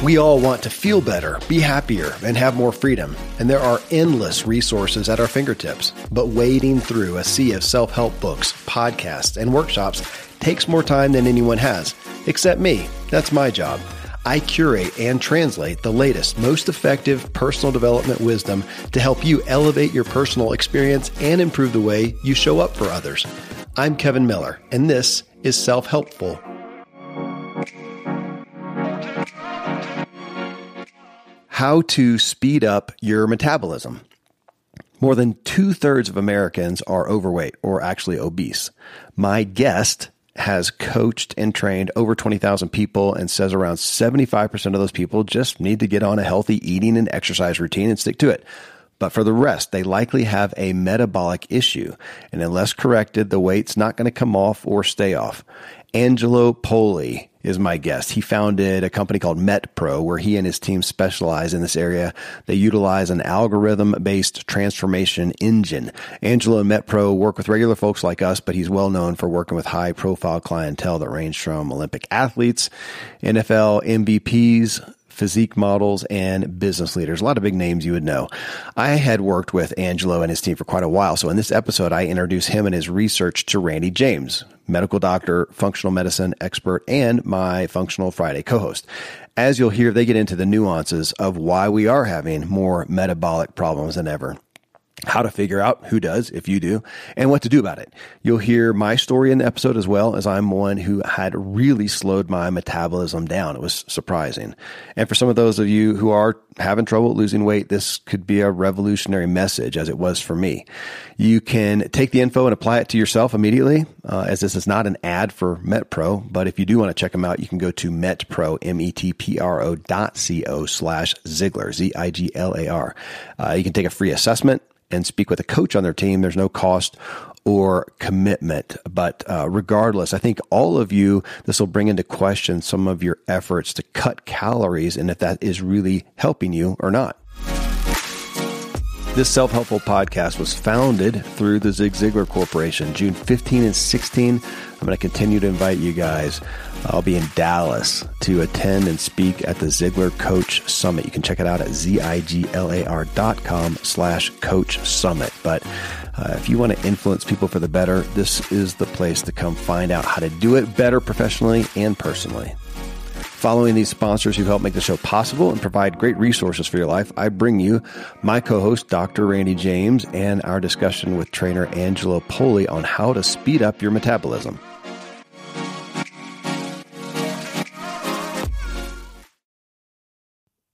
We all want to feel better, be happier, and have more freedom. And there are endless resources at our fingertips. But wading through a sea of self help books, podcasts, and workshops takes more time than anyone has, except me. That's my job. I curate and translate the latest, most effective personal development wisdom to help you elevate your personal experience and improve the way you show up for others. I'm Kevin Miller, and this is Self Helpful how to speed up your metabolism. More than two thirds of Americans are overweight or actually obese. My guest has coached and trained over 20,000 people and says around 75% of those people just need to get on a healthy eating and exercise routine and stick to it. But for the rest, they likely have a metabolic issue. And unless corrected, the weight's not going to come off or stay off. Angelo Poli is my guest. He founded a company called MetPro, where he and his team specialize in this area. They utilize an algorithm based transformation engine. Angelo and MetPro work with regular folks like us, but he's well known for working with high profile clientele that range from Olympic athletes, NFL MVPs, physique models, and business leaders. A lot of big names you would know. I had worked with Angelo and his team for quite a while. So in this episode, I introduce him and his research to Randy James, medical doctor, functional medicine expert, and my Functional Friday co-host. As you'll hear, they get into the nuances of why we are having more metabolic problems than ever how to figure out who does, if you do, and what to do about it. You'll hear my story in the episode as well as I'm one who had really slowed my metabolism down. It was surprising. And for some of those of you who are having trouble losing weight, this could be a revolutionary message as it was for me. You can take the info and apply it to yourself immediately, uh, as this is not an ad for MetPro, but if you do want to check them out, you can go to MetPro, M-E-T-P-R-O dot C-O slash Ziglar, Z-I-G-L-A-R. Uh, you can take a free assessment and speak with a coach on their team. There's no cost or commitment. But uh, regardless, I think all of you, this will bring into question some of your efforts to cut calories and if that is really helping you or not. This self helpful podcast was founded through the Zig Ziglar Corporation, June 15 and 16. I'm going to continue to invite you guys. I'll be in Dallas to attend and speak at the Ziglar Coach Summit. You can check it out at ziglar.com slash coach summit. But uh, if you want to influence people for the better, this is the place to come find out how to do it better professionally and personally. Following these sponsors who help make the show possible and provide great resources for your life, I bring you my co-host, Dr. Randy James, and our discussion with trainer Angelo Poli on how to speed up your metabolism.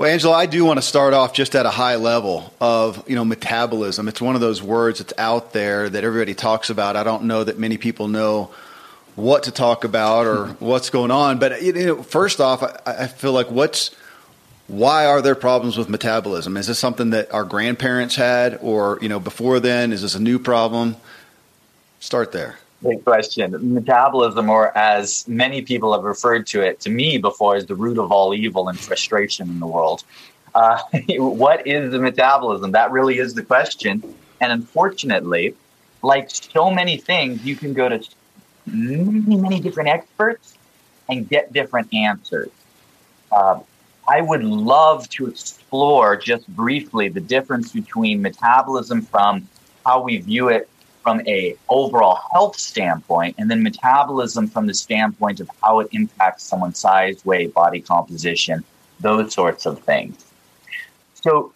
Well, Angelo, I do want to start off just at a high level of, you know, metabolism. It's one of those words that's out there that everybody talks about. I don't know that many people know what to talk about or what's going on. But you know, first off, I, I feel like what's why are there problems with metabolism? Is this something that our grandparents had, or you know, before then? Is this a new problem? Start there. Great question. Metabolism, or as many people have referred to it to me before, is the root of all evil and frustration in the world. Uh, what is the metabolism? That really is the question. And unfortunately, like so many things, you can go to many, many different experts and get different answers. Uh, I would love to explore just briefly the difference between metabolism from how we view it from a overall health standpoint and then metabolism from the standpoint of how it impacts someone's size, weight, body composition, those sorts of things. So,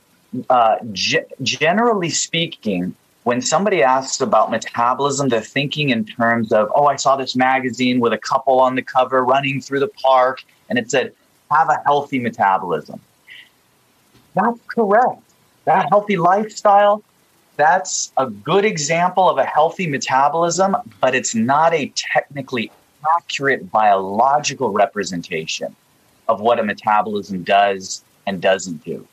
uh, g- generally speaking, when somebody asks about metabolism, they're thinking in terms of, oh, I saw this magazine with a couple on the cover running through the park, and it said, have a healthy metabolism. That's correct. That healthy lifestyle, that's a good example of a healthy metabolism, but it's not a technically accurate biological representation of what a metabolism does and doesn't do.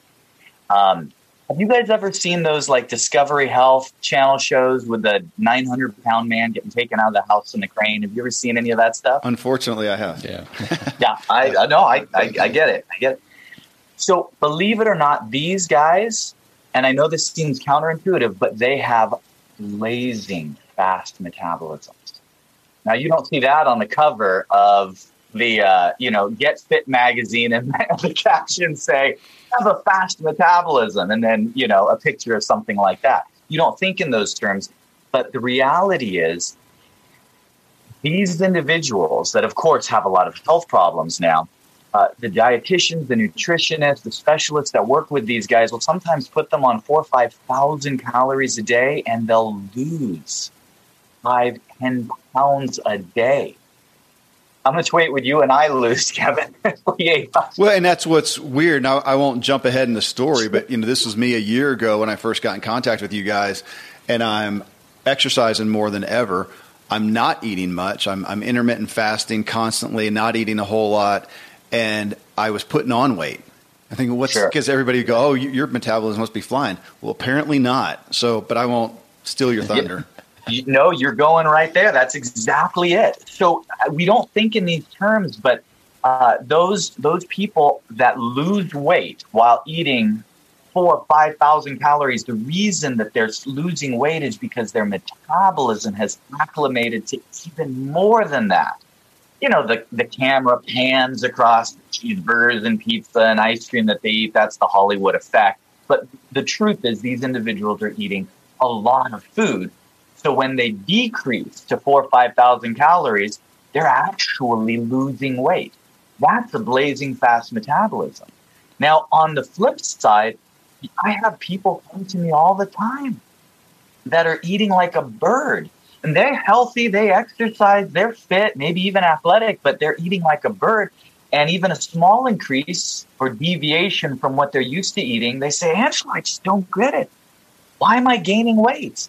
Um, have you guys ever seen those like Discovery Health channel shows with the 900 pound man getting taken out of the house in the crane? Have you ever seen any of that stuff? Unfortunately, I have. Yeah. yeah, I, I know. I, I, I get it. I get it. So, believe it or not, these guys, and I know this seems counterintuitive, but they have blazing fast metabolisms. Now, you don't see that on the cover of the uh, you know Get Fit magazine, and the captions say have a fast metabolism, and then you know a picture of something like that. You don't think in those terms, but the reality is these individuals that, of course, have a lot of health problems now. Uh, the dietitians, the nutritionists, the specialists that work with these guys will sometimes put them on four or five thousand calories a day, and they'll lose five, ten pounds a day how much weight would you and I lose, Kevin? well, and that's what's weird. Now, I won't jump ahead in the story, but you know, this was me a year ago when I first got in contact with you guys, and I'm exercising more than ever. I'm not eating much. I'm, I'm intermittent fasting constantly, not eating a whole lot, and I was putting on weight. I think what's because sure. everybody would go, oh, your metabolism must be flying. Well, apparently not. So, but I won't steal your thunder. you know, you're going right there. That's exactly it. So uh, we don't think in these terms, but uh, those those people that lose weight while eating four or five thousand calories, the reason that they're losing weight is because their metabolism has acclimated to even more than that. You know, the, the camera pans across cheeseburgers and pizza and ice cream that they eat. That's the Hollywood effect. But the truth is, these individuals are eating a lot of food so when they decrease to four or 5,000 calories, they're actually losing weight. That's a blazing fast metabolism. Now, on the flip side, I have people come to me all the time that are eating like a bird. And they're healthy, they exercise, they're fit, maybe even athletic, but they're eating like a bird. And even a small increase or deviation from what they're used to eating, they say, Angelo, I just don't get it. Why am I gaining weight?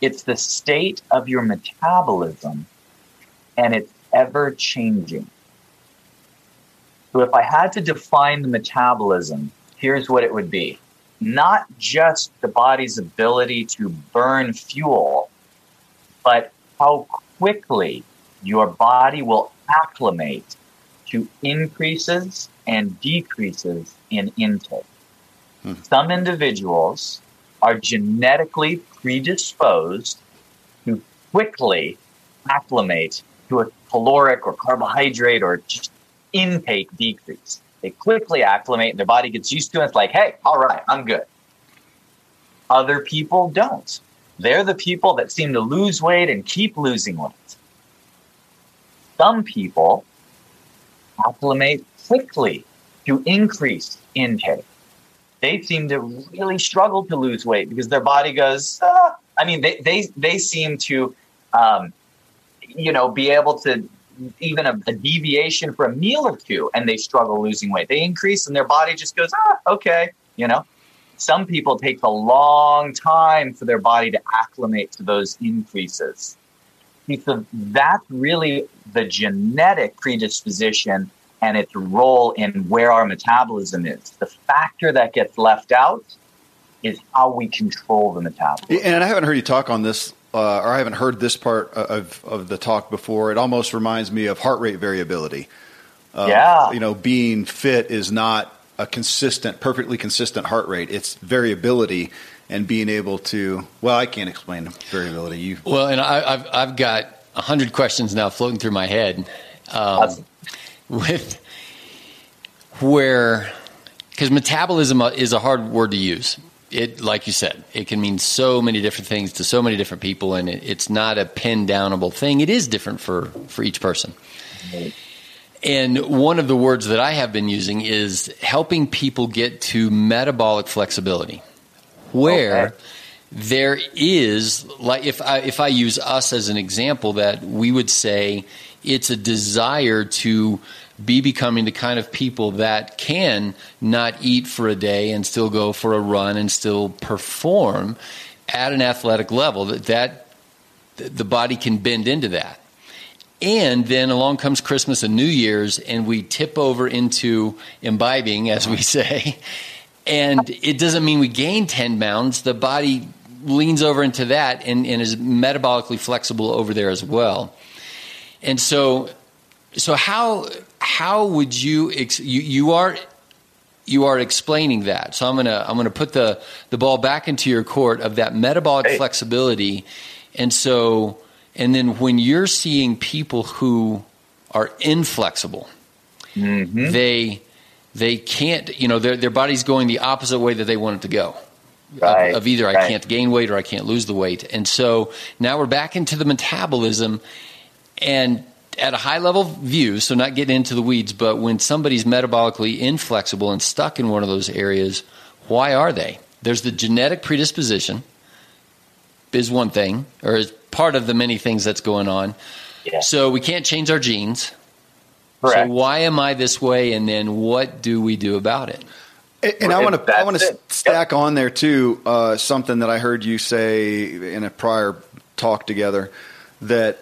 It's the state of your metabolism and it's ever changing. So if I had to define the metabolism, here's what it would be. Not just the body's ability to burn fuel, but how quickly your body will acclimate to increases and decreases in intake. Hmm. Some individuals are genetically predisposed to quickly acclimate to a caloric or carbohydrate or just intake decrease. They quickly acclimate and their body gets used to it. It's like, hey, all right, I'm good. Other people don't. They're the people that seem to lose weight and keep losing weight. Some people acclimate quickly to increase intake they seem to really struggle to lose weight because their body goes. Ah. I mean, they they they seem to, um, you know, be able to even a, a, deviation for a meal or two, and they struggle losing weight. They increase, and their body just goes, ah, okay, you know. Some people take a long time for their body to acclimate to those increases. So that's really the genetic predisposition and its role in where our metabolism is. The factor that gets left out is how we control the metabolism. And I haven't heard you talk on this uh, or I haven't heard this part of, of the talk before. It almost reminds me of heart rate variability. Uh, yeah. You know, being fit is not a consistent, perfectly consistent heart rate. It's variability and being able to. Well, I can't explain variability. You. Well, and I, have I've got a hundred questions now floating through my head. Um, awesome. With where, because metabolism is a hard word to use. It, like you said, it can mean so many different things to so many different people, and it, it's not a pin downable thing. It is different for for each person. Right. And one of the words that I have been using is helping people get to metabolic flexibility, where okay. there is, like if I, if I use us as an example, that we would say it's a desire to be becoming the kind of people that can not eat for a day and still go for a run and still perform at an athletic level that that the body can bend into that and then along comes Christmas and New Year's, and we tip over into imbibing, as we say. And it doesn't mean we gain 10 pounds. The body leans over into that and, and is metabolically flexible over there as well. And so, so how how would you ex- you, you are you are explaining that. So I'm gonna I'm gonna put the the ball back into your court of that metabolic hey. flexibility. And so and then when you're seeing people who are inflexible, mm-hmm. they they can't, you know, their their body's going the opposite way that they want it to go. Right. Of, of, either right. I can't gain weight or I can't lose the weight. And so now we're back into the metabolism and at a high level view, so not getting into the weeds, but when somebody's metabolically inflexible and stuck in one of those areas, why are they? There's the genetic predisposition is one thing, or is part of the many things that's going on. Yeah. So we can't change our genes. Correct. So why am I this way? And then what do we do about it? And, and I want to I want to stack yep. on there too uh, something that I heard you say in a prior talk together that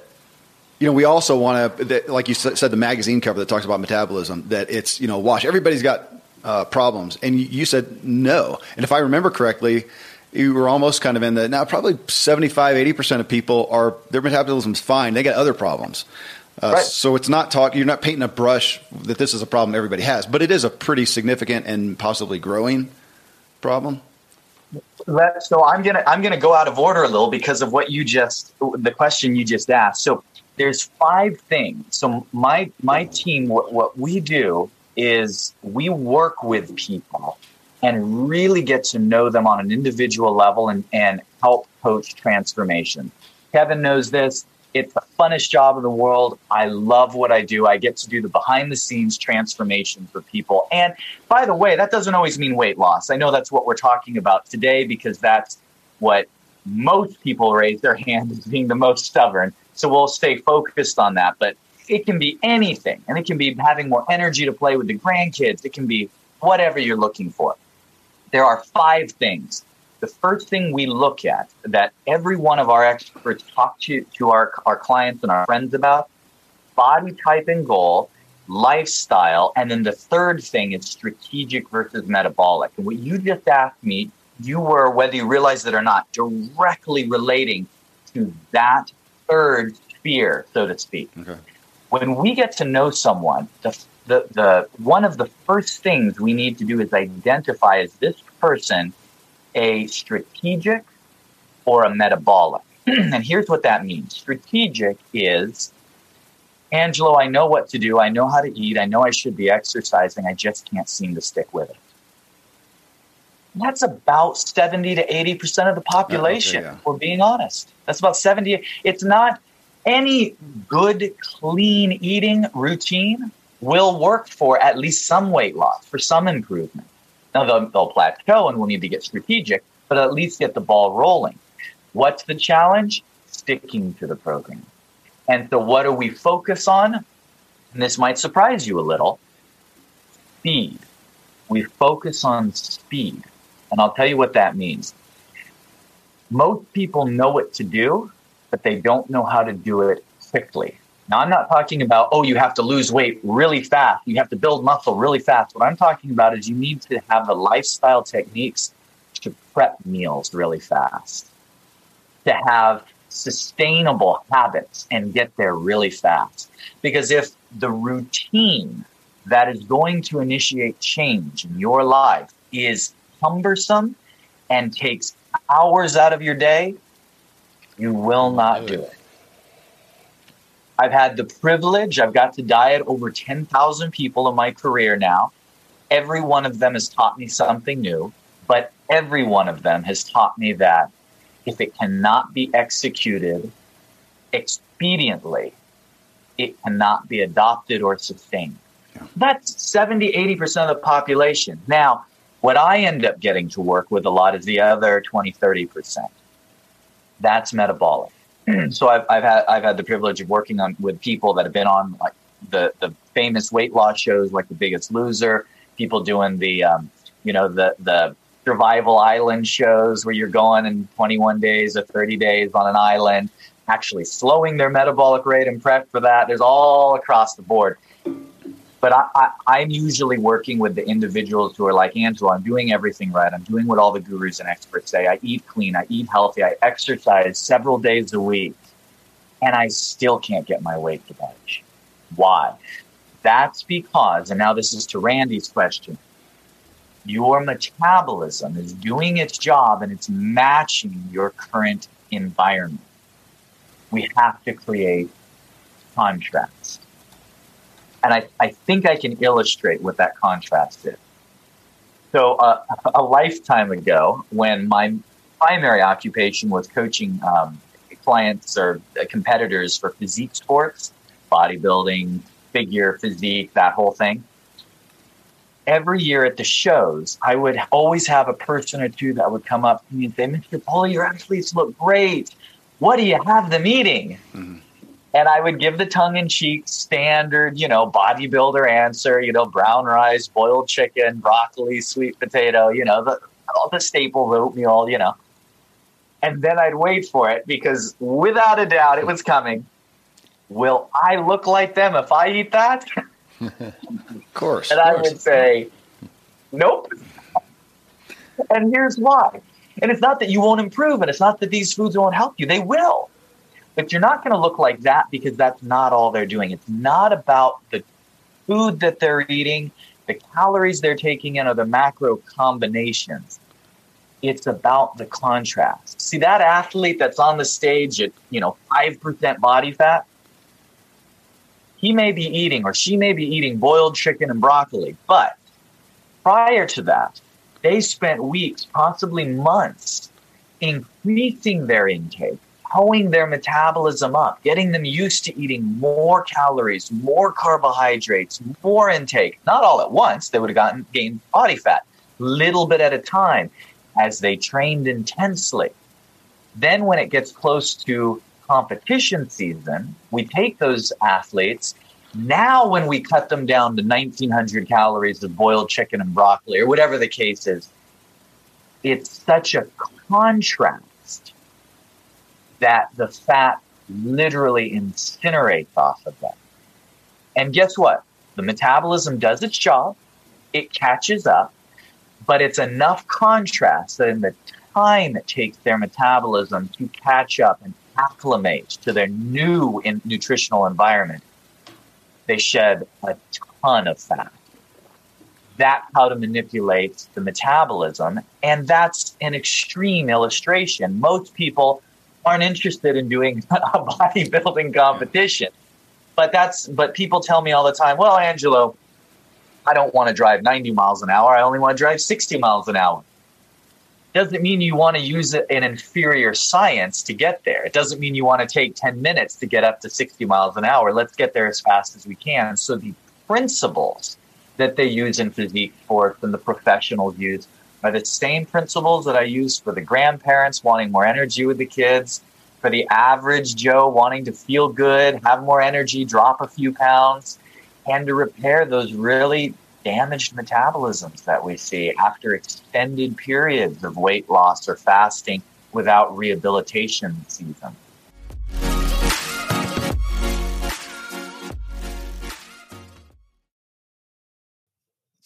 you know we also want to that like you said the magazine cover that talks about metabolism that it's you know wash everybody's got uh, problems and you said no and if I remember correctly you were almost kind of in the now probably 75 80% of people are their metabolism's fine. They got other problems. Uh, right. so it's not talk you're not painting a brush that this is a problem everybody has but it is a pretty significant and possibly growing problem. So i'm gonna i'm gonna go out of order a little because of what you just the question you just asked. So there's five things. So my my team what, what we do is we work with people and really get to know them on an individual level and, and help coach transformation. Kevin knows this. It's the funnest job in the world. I love what I do. I get to do the behind the scenes transformation for people. And by the way, that doesn't always mean weight loss. I know that's what we're talking about today because that's what most people raise their hand as being the most stubborn. So we'll stay focused on that. But it can be anything, and it can be having more energy to play with the grandkids. It can be whatever you're looking for there are five things. The first thing we look at that every one of our experts talk to, to our, our clients and our friends about body type and goal, lifestyle, and then the third thing is strategic versus metabolic. And what you just asked me, you were, whether you realize it or not, directly relating to that third sphere, so to speak. Okay. When we get to know someone, the the, the one of the first things we need to do is identify is this person a strategic or a metabolic? and here's what that means. Strategic is Angelo, I know what to do. I know how to eat. I know I should be exercising. I just can't seem to stick with it. That's about 70 to 80% of the oh, population, okay, yeah. we're being honest. That's about 70. It's not any good, clean eating routine will work for at least some weight loss, for some improvement. Now they'll, they'll plateau and we'll need to get strategic, but at least get the ball rolling. What's the challenge? Sticking to the program. And so what do we focus on? And this might surprise you a little. Speed. We focus on speed. And I'll tell you what that means. Most people know what to do, but they don't know how to do it quickly. Now, I'm not talking about, oh, you have to lose weight really fast. You have to build muscle really fast. What I'm talking about is you need to have the lifestyle techniques to prep meals really fast, to have sustainable habits and get there really fast. Because if the routine that is going to initiate change in your life is cumbersome and takes hours out of your day, you will not do it. I've had the privilege, I've got to diet over 10,000 people in my career now. Every one of them has taught me something new, but every one of them has taught me that if it cannot be executed expediently, it cannot be adopted or sustained. That's 70, 80% of the population. Now, what I end up getting to work with a lot is the other 20, 30%. That's metabolic. so I've, I've had I've had the privilege of working on with people that have been on like the the famous weight loss shows like The Biggest Loser, people doing the um, you know the the survival island shows where you're going in 21 days or 30 days on an island, actually slowing their metabolic rate and prep for that. There's all across the board. But I, am usually working with the individuals who are like, Angelo, I'm doing everything right. I'm doing what all the gurus and experts say. I eat clean, I eat healthy, I exercise several days a week, and I still can't get my weight to budge. Why? That's because, and now this is to Randy's question, your metabolism is doing its job and it's matching your current environment. We have to create contrast. And I, I think I can illustrate what that contrast is. So, uh, a lifetime ago, when my primary occupation was coaching um, clients or uh, competitors for physique sports, bodybuilding, figure, physique, that whole thing, every year at the shows, I would always have a person or two that would come up to me and say, Mr. Poli, your athletes look great. What do you have them eating? Mm-hmm. And I would give the tongue in cheek standard, you know, bodybuilder answer, you know, brown rice, boiled chicken, broccoli, sweet potato, you know, the, all the staples, oatmeal, you know. And then I'd wait for it because without a doubt it was coming. Will I look like them if I eat that? of course. and I would say, nope. And here's why. And it's not that you won't improve, and it's not that these foods won't help you. They will. But you're not going to look like that because that's not all they're doing. It's not about the food that they're eating, the calories they're taking in, or the macro combinations. It's about the contrast. See that athlete that's on the stage at, you know, 5% body fat? He may be eating or she may be eating boiled chicken and broccoli, but prior to that, they spent weeks, possibly months, increasing their intake towing their metabolism up, getting them used to eating more calories, more carbohydrates, more intake. Not all at once, they would have gotten gained body fat, little bit at a time as they trained intensely. Then when it gets close to competition season, we take those athletes. Now, when we cut them down to 1900 calories of boiled chicken and broccoli, or whatever the case is, it's such a contrast that the fat literally incinerates off of them. And guess what? The metabolism does its job, it catches up, but it's enough contrast that in the time it takes their metabolism to catch up and acclimate to their new in- nutritional environment, they shed a ton of fat. That's how to manipulate the metabolism. And that's an extreme illustration. Most people aren't interested in doing a bodybuilding competition. But that's but people tell me all the time, well, Angelo, I don't want to drive 90 miles an hour. I only want to drive 60 miles an hour. Doesn't mean you want to use an inferior science to get there. It doesn't mean you want to take 10 minutes to get up to 60 miles an hour. Let's get there as fast as we can. So the principles that they use in physique sports and the professionals use are the same principles that I use for the grandparents wanting more energy with the kids, for the average Joe wanting to feel good, have more energy, drop a few pounds, and to repair those really damaged metabolisms that we see after extended periods of weight loss or fasting without rehabilitation season.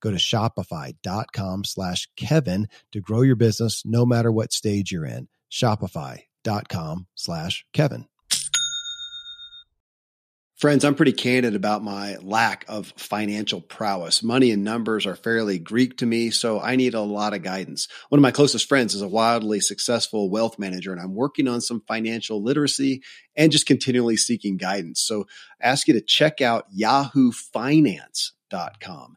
Go to shopify.com slash Kevin to grow your business no matter what stage you're in. Shopify.com slash Kevin. Friends, I'm pretty candid about my lack of financial prowess. Money and numbers are fairly Greek to me, so I need a lot of guidance. One of my closest friends is a wildly successful wealth manager, and I'm working on some financial literacy and just continually seeking guidance. So I ask you to check out yahoo yahoofinance.com.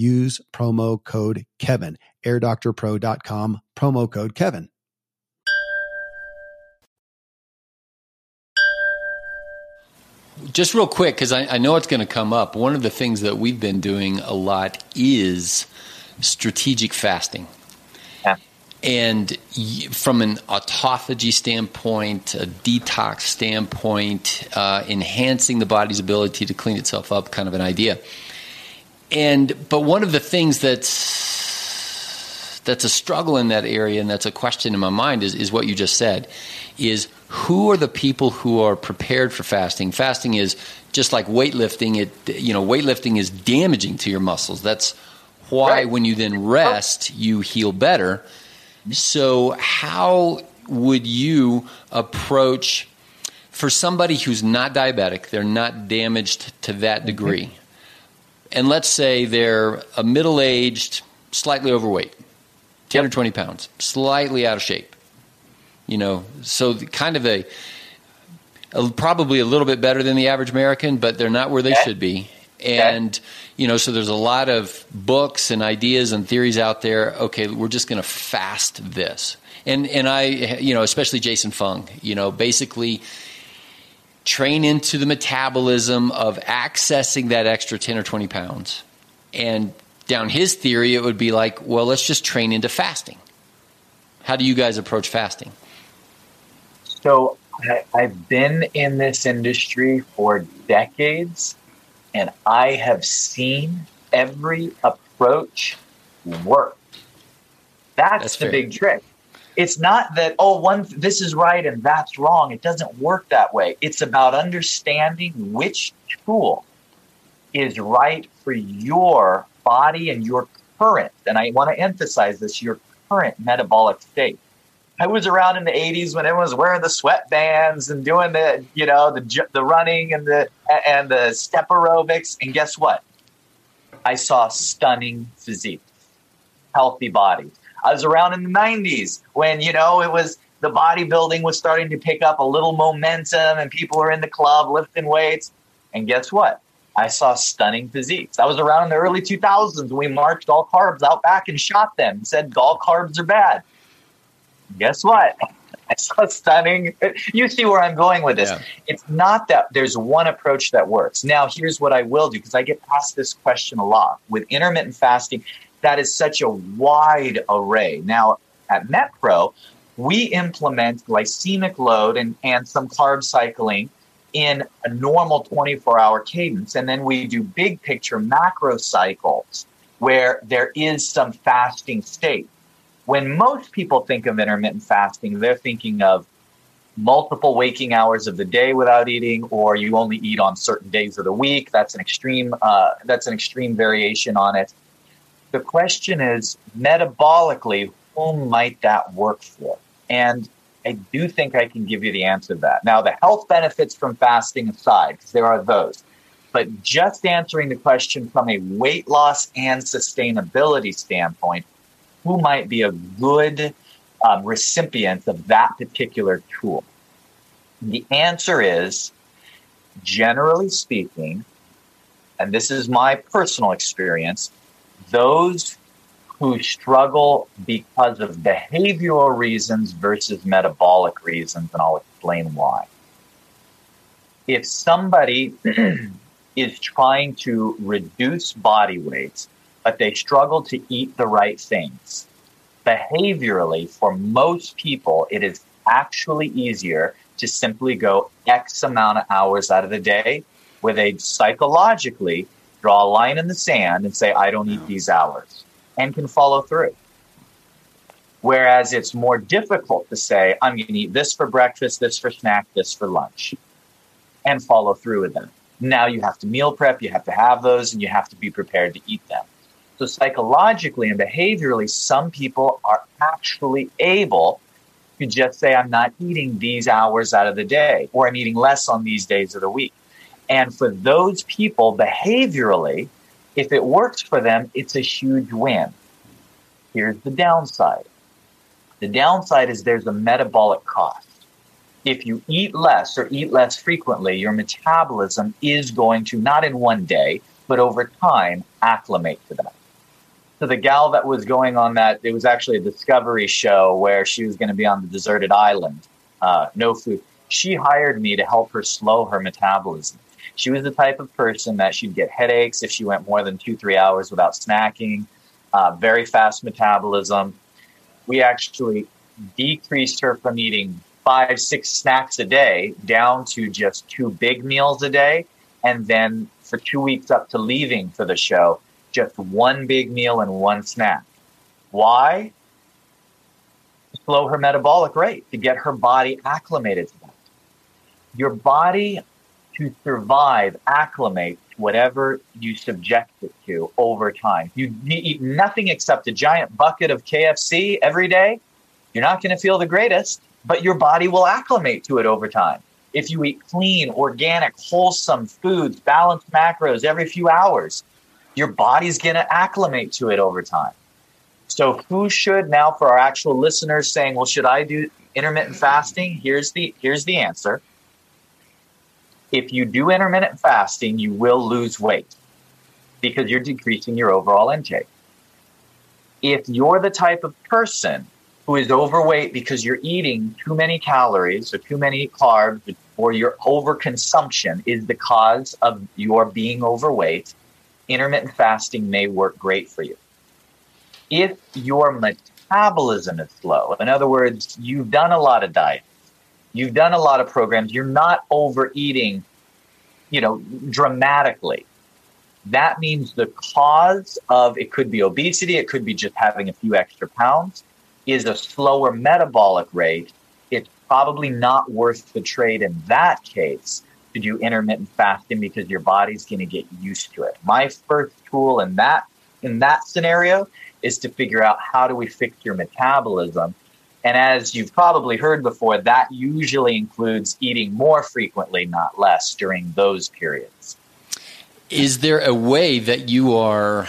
use promo code Kevin. AirDoctorPro.com, promo code Kevin. Just real quick, because I, I, know it's going to come up. One of the things that we've been doing a lot is strategic fasting. Yeah. And from an autophagy standpoint, a detox standpoint, uh, enhancing the body's ability to clean itself up, kind of an idea. And but one of the things that's that's a struggle in that area, and that's a question in my mind is is what you just said, is who are the people who are prepared for fasting? Fasting is just like weightlifting. It you know weightlifting is damaging to your muscles. That's why right. when you then rest, you heal better. So how would you approach for somebody who's not diabetic? They're not damaged to that mm-hmm. degree and let's say they're a middle aged, slightly overweight, 10 yep. or 20 pounds, slightly out of shape. You know, so kind of a, a, probably a little bit better than the average American, but they're not where they should be. And, okay. you know, so there's a lot of books and ideas and theories out there. Okay, we're just going to fast this. And, and I, you know, especially Jason Fung, you know, basically train into the metabolism of accessing that extra 10 or 20 pounds. And down his theory, it would be like, well, let's just train into fasting. How do you guys approach fasting? So I, I've been in this industry for decades and I have seen every approach work. That's, that's the fair. big trick. It's not that oh one this is right and that's wrong. It doesn't work that way. It's about understanding which tool is right for your body and your current and I want to emphasize this your current metabolic state. I was around in the 80s when everyone was wearing the sweatbands and doing the, you know, the the running and the and the step aerobics and guess what? I saw stunning physique healthy bodies. I was around in the 90s when, you know, it was the bodybuilding was starting to pick up a little momentum and people were in the club lifting weights. And guess what? I saw stunning physiques. I was around in the early 2000s when we marched all carbs out back and shot them and said all carbs are bad guess what? I saw stunning. You see where I'm going with this. Yeah. It's not that there's one approach that works. Now, here's what I will do because I get asked this question a lot. With intermittent fasting, that is such a wide array. Now, at MetPro, we implement glycemic load and, and some carb cycling in a normal 24 hour cadence. And then we do big picture macro cycles where there is some fasting state. When most people think of intermittent fasting, they're thinking of multiple waking hours of the day without eating, or you only eat on certain days of the week. That's an extreme. Uh, that's an extreme variation on it. The question is, metabolically, whom might that work for? And I do think I can give you the answer to that. Now, the health benefits from fasting aside, because there are those, but just answering the question from a weight loss and sustainability standpoint, who might be a good um, recipient of that particular tool? The answer is, generally speaking, and this is my personal experience, those who struggle because of behavioral reasons versus metabolic reasons, and I'll explain why. If somebody is trying to reduce body weight but they struggle to eat the right things. Behaviorally, for most people, it is actually easier to simply go X amount of hours out of the day where they psychologically draw a line in the sand and say, I don't eat these hours and can follow through. Whereas it's more difficult to say, I'm going to eat this for breakfast, this for snack, this for lunch, and follow through with them. Now you have to meal prep, you have to have those, and you have to be prepared to eat them. So psychologically and behaviorally, some people are actually able to just say, I'm not eating these hours out of the day, or I'm eating less on these days of the week. And for those people, behaviorally, if it works for them, it's a huge win. Here's the downside. The downside is there's a metabolic cost. If you eat less or eat less frequently, your metabolism is going to, not in one day, but over time, acclimate to that. So the gal that was going on that, it was actually a discovery show where she was going to be on the deserted island, uh, no food. She hired me to help her slow her metabolism. She was the type of person that she'd get headaches if she went more than two, three hours without snacking, uh, very fast metabolism. We actually decreased her from eating five, six snacks a day down to just two big meals a day. And then for two weeks up to leaving for the show, just one big meal and one snack. Why? Slow her metabolic rate, to get her body acclimated to that. Your body, to survive, acclimate whatever you subject it to over time. You eat nothing except a giant bucket of KFC every day, you're not going to feel the greatest, but your body will acclimate to it over time. If you eat clean, organic, wholesome foods, balanced macros every few hours, your body's going to acclimate to it over time. So who should now for our actual listeners saying, well, should I do intermittent fasting? Here's the, here's the answer. If you do intermittent fasting, you will lose weight. because you're decreasing your overall intake. If you're the type of person who is overweight because you're eating too many calories or too many carbs or your overconsumption is the cause of your being overweight, intermittent fasting may work great for you. If your metabolism is slow, in other words, you've done a lot of diets, you've done a lot of programs, you're not overeating, you know, dramatically. That means the cause of it could be obesity, it could be just having a few extra pounds, is a slower metabolic rate. It's probably not worth the trade in that case to do intermittent fasting because your body's going to get used to it. My first tool in that in that scenario is to figure out how do we fix your metabolism. And as you've probably heard before, that usually includes eating more frequently, not less, during those periods. Is there a way that you are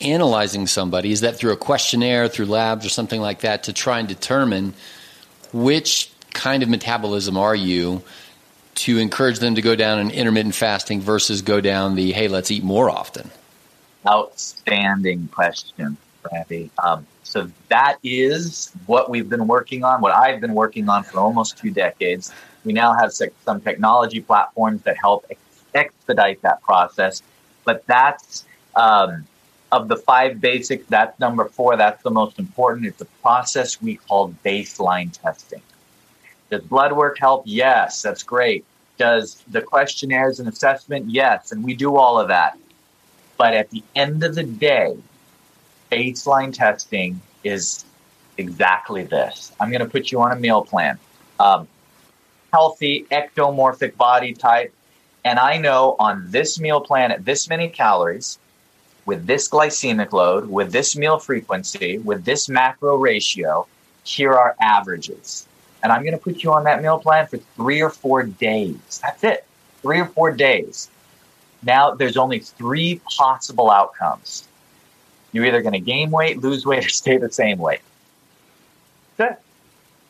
analyzing somebody? Is that through a questionnaire, through labs, or something like that to try and determine which kind of metabolism are you to encourage them to go down an intermittent fasting versus go down the hey, let's eat more often? Outstanding question. Um, so that is what we've been working on, what I've been working on for almost two decades. We now have some technology platforms that help expedite that process. But that's um, of the five basics, that's number four. That's the most important. It's a process we call baseline testing. Does blood work help? Yes, that's great. Does the questionnaires and assessment? Yes, and we do all of that. But at the end of the day, baseline testing is exactly this. I'm going to put you on a meal plan. Um, healthy, ectomorphic body type. And I know on this meal plan at this many calories, with this glycemic load, with this meal frequency, with this macro ratio, here are averages. And I'm going to put you on that meal plan for three or four days. That's it. Three or four days. Now there's only three possible outcomes. You're either going to gain weight, lose weight, or stay the same weight. That's,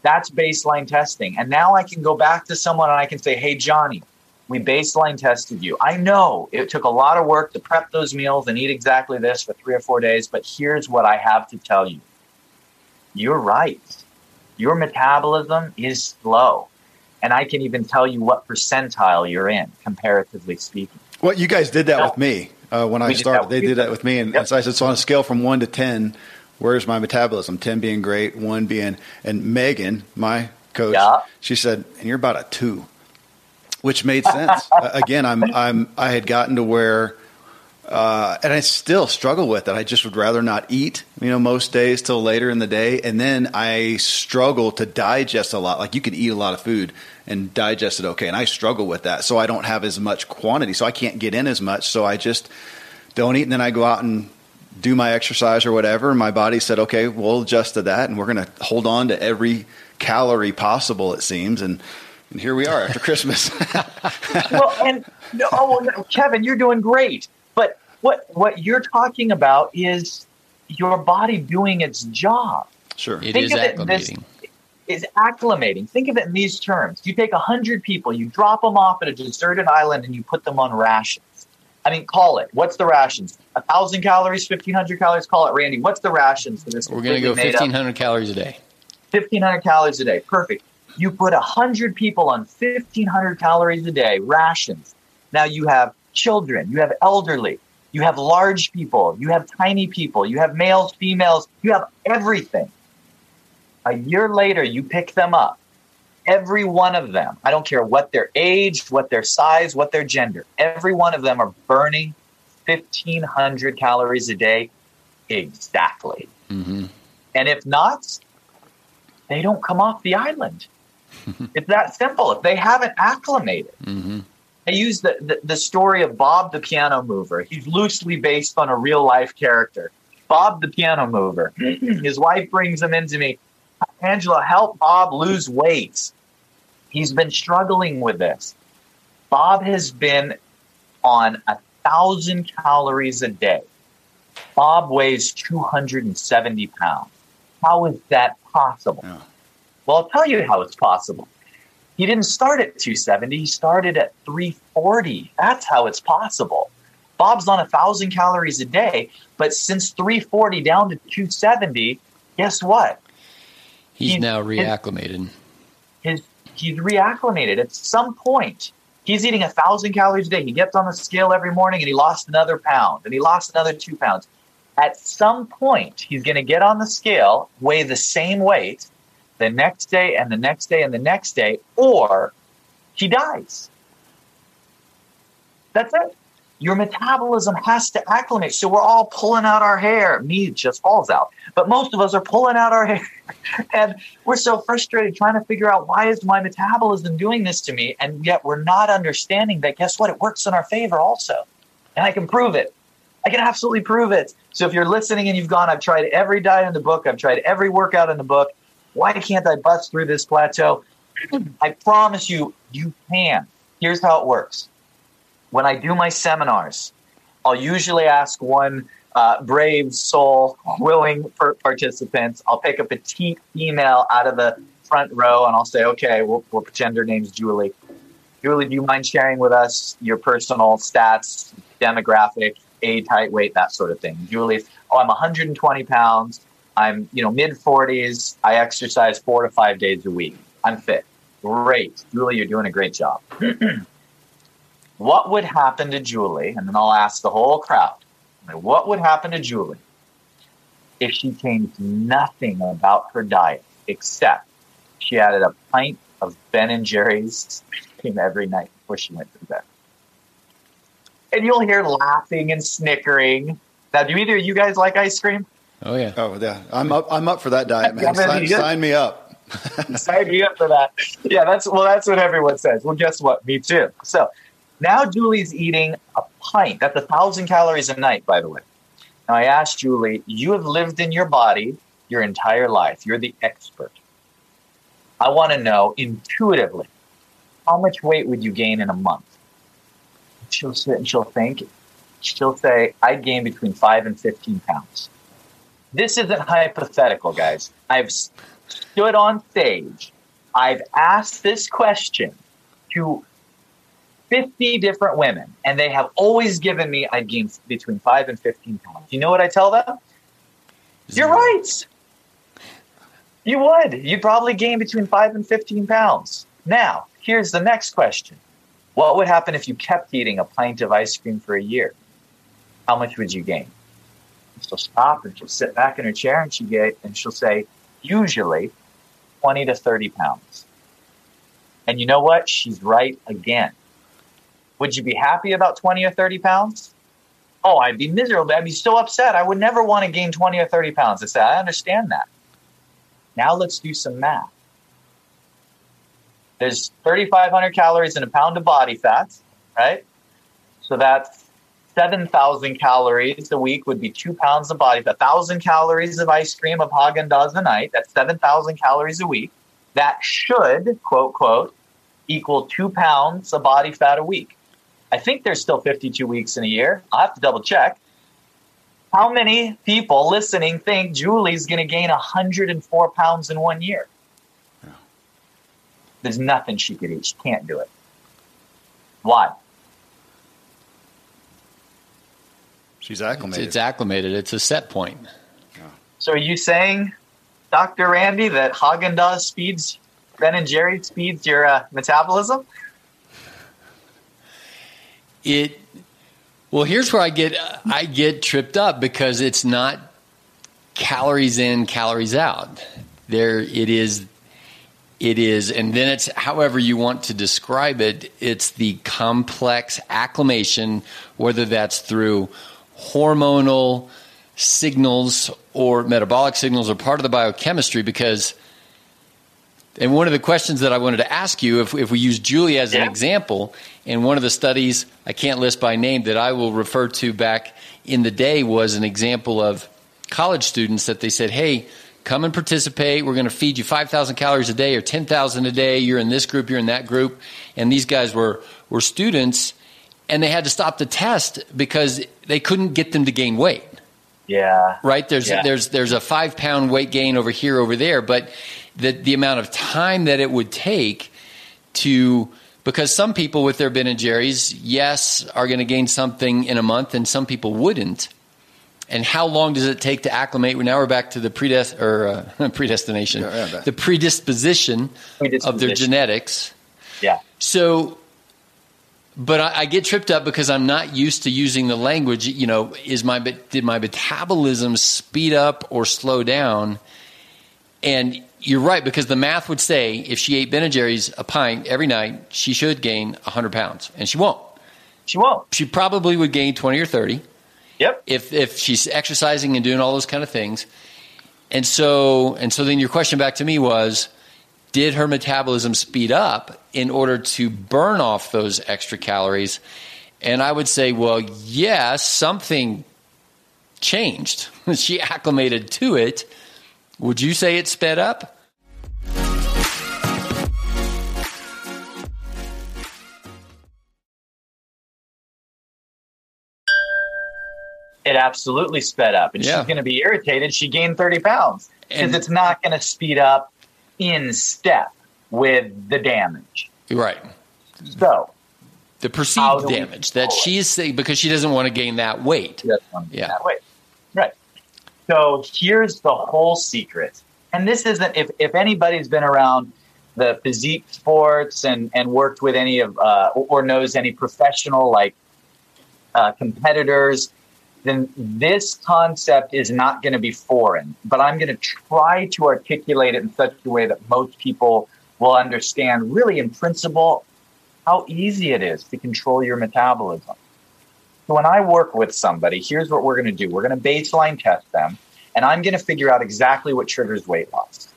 That's baseline testing. And now I can go back to someone and I can say, hey, Johnny, we baseline tested you. I know it took a lot of work to prep those meals and eat exactly this for three or four days, but here's what I have to tell you. You're right. Your metabolism is slow. And I can even tell you what percentile you're in, comparatively speaking. Well, you guys did that no. with me uh, when I started. They did that with me, and, yep. so I said, so on a scale from one to ten, where's my metabolism? Ten being great, one being, and Megan, my coach, yeah. she said, and you're about a two, which made sense. again, I'm, I'm, I had gotten to where, uh, and I still struggle with it. I just would rather not eat, you know, most days till later in the day, and then I struggle to digest a lot. Like you can eat a lot of food and digest it okay. And I struggle with that. So I don't have as much quantity. So I can't get in as much. So I just don't eat. And then I go out and do my exercise or whatever. And my body said, okay, we'll adjust to that. And we're going to hold on to every calorie possible, it seems. And, and here we are after Christmas. well, and oh, Kevin, you're doing great. But what, what you're talking about is your body doing its job. Sure. It Think is acclimating is acclimating. Think of it in these terms. You take 100 people, you drop them off at a deserted island, and you put them on rations. I mean, call it. What's the rations? A thousand calories, fifteen hundred calories. Call it, Randy. What's the rations for this? We're going to go fifteen hundred calories a day. Fifteen hundred calories a day. Perfect. You put hundred people on fifteen hundred calories a day rations. Now you have children, you have elderly, you have large people, you have tiny people, you have males, females, you have everything. A year later, you pick them up. Every one of them, I don't care what their age, what their size, what their gender, every one of them are burning 1,500 calories a day exactly. Mm-hmm. And if not, they don't come off the island. it's that simple. If they haven't acclimated, mm-hmm. I use the, the, the, story of Bob the piano mover. He's loosely based on a real life character. Bob the piano mover. Mm-hmm. His wife brings him into me. Angelo, help Bob lose weight. He's been struggling with this. Bob has been on a thousand calories a day. Bob weighs 270 pounds. How is that possible? Yeah. Well, I'll tell you how it's possible. He didn't start at 270, he started at 340. That's how it's possible. Bob's on a thousand calories a day, but since 340 down to 270, guess what? He's, he's now reacclimated. His, his he's reacclimated. At some point, he's eating a thousand calories a day. He gets on the scale every morning and he lost another pound and he lost another two pounds. At some point, he's going to get on the scale, weigh the same weight the next day and the next day and the next day, or he dies. That's it. Your metabolism has to acclimate. So we're all pulling out our hair. Me just falls out. But most of us are pulling out our hair. and we're so frustrated trying to figure out why is my metabolism doing this to me? And yet we're not understanding that guess what? It works in our favor also. And I can prove it. I can absolutely prove it. So if you're listening and you've gone, I've tried every diet in the book, I've tried every workout in the book. Why can't I bust through this plateau? I promise you, you can. Here's how it works. When I do my seminars, I'll usually ask one uh, brave soul, willing participants. I'll pick a petite female out of the front row and I'll say, okay, we'll, we'll pretend her name's Julie. Julie, do you mind sharing with us your personal stats, demographic, age, height, weight, that sort of thing? Julie, oh, I'm 120 pounds. I'm, you know, mid 40s. I exercise four to five days a week. I'm fit. Great. Julie, you're doing a great job. what would happen to Julie? And then I'll ask the whole crowd, what would happen to Julie if she changed nothing about her diet except she added a pint of Ben and Jerry's every night before she went to bed? And you'll hear laughing and snickering. Now, do either of you guys like ice cream? Oh yeah. Oh yeah. I'm up. I'm up for that diet, man. Sign, sign me up. Sign me up for that. Yeah, that's well, that's what everyone says. Well, guess what? Me too. So now Julie's eating a pint. That's a thousand calories a night, by the way. Now I asked Julie, you have lived in your body your entire life. You're the expert. I want to know intuitively how much weight would you gain in a month? She'll sit and she'll think. She'll say, I'd gain between five and 15 pounds. This isn't hypothetical, guys. I've stood on stage, I've asked this question to 50 different women, and they have always given me I'd gain between 5 and 15 pounds. You know what I tell them? You're right. You would. You'd probably gain between 5 and 15 pounds. Now, here's the next question What would happen if you kept eating a pint of ice cream for a year? How much would you gain? She'll stop and she'll sit back in her chair and she get and she'll say, usually 20 to 30 pounds. And you know what? She's right again. Would you be happy about 20 or 30 pounds? Oh, I'd be miserable. I'd be so upset. I would never want to gain 20 or 30 pounds. I said, I understand that. Now let's do some math. There's 3,500 calories in a pound of body fat, right? So that's 7,000 calories a week would be two pounds of body fat. 1,000 calories of ice cream of Haagen-Dazs a night. That's 7,000 calories a week. That should, quote, quote, equal two pounds of body fat a week. I think there's still 52 weeks in a year. I'll have to double check. How many people listening think Julie's going to gain 104 pounds in one year? There's nothing she could eat. She can't do it. Why? She's acclimated. It's, it's acclimated. It's a set point. Yeah. So are you saying, Dr. Randy, that Haagen Dazs speeds Ben and Jerry speeds your uh, metabolism? It well, here's where I get I get tripped up because it's not calories in, calories out. There it is it is and then it's however you want to describe it, it's the complex acclimation whether that's through hormonal signals or metabolic signals are part of the biochemistry because and one of the questions that I wanted to ask you, if, if we use Julie as yeah. an example, in one of the studies I can't list by name that I will refer to back in the day was an example of college students that they said, hey, come and participate. We're going to feed you 5,000 calories a day or 10,000 a day. You're in this group, you're in that group. And these guys were, were students and they had to stop the test because they couldn't get them to gain weight. Yeah. Right. There's yeah. there's there's a five pound weight gain over here over there, but the the amount of time that it would take to because some people with their Ben and Jerry's, yes, are going to gain something in a month, and some people wouldn't. And how long does it take to acclimate? We now we're back to the predest- or, uh, predestination, yeah, yeah, the predisposition, predisposition, of their genetics. Yeah. So, but I, I, get tripped up because I'm not used to using the language. You know, is my did my metabolism speed up or slow down? And you're right because the math would say if she ate Ben and Jerry's a pint every night, she should gain 100 pounds, and she won't. She won't. She probably would gain 20 or 30. Yep. If if she's exercising and doing all those kind of things, and so and so, then your question back to me was, did her metabolism speed up in order to burn off those extra calories? And I would say, well, yes, something changed. she acclimated to it would you say it sped up? It absolutely sped up. And yeah. she's going to be irritated. She gained 30 pounds because it's not going to speed up in step with the damage. Right. So, the perceived damage that she's saying because she doesn't want to gain that weight. yeah. That weight. Right. So here's the whole secret and this isn't if if anybody's been around the physique sports and and worked with any of uh, or knows any professional like uh, competitors then this concept is not going to be foreign but i'm going to try to articulate it in such a way that most people will understand really in principle how easy it is to control your metabolism so when i work with somebody here's what we're going to do we're going to baseline test them and I'm going to figure out exactly what triggers weight loss.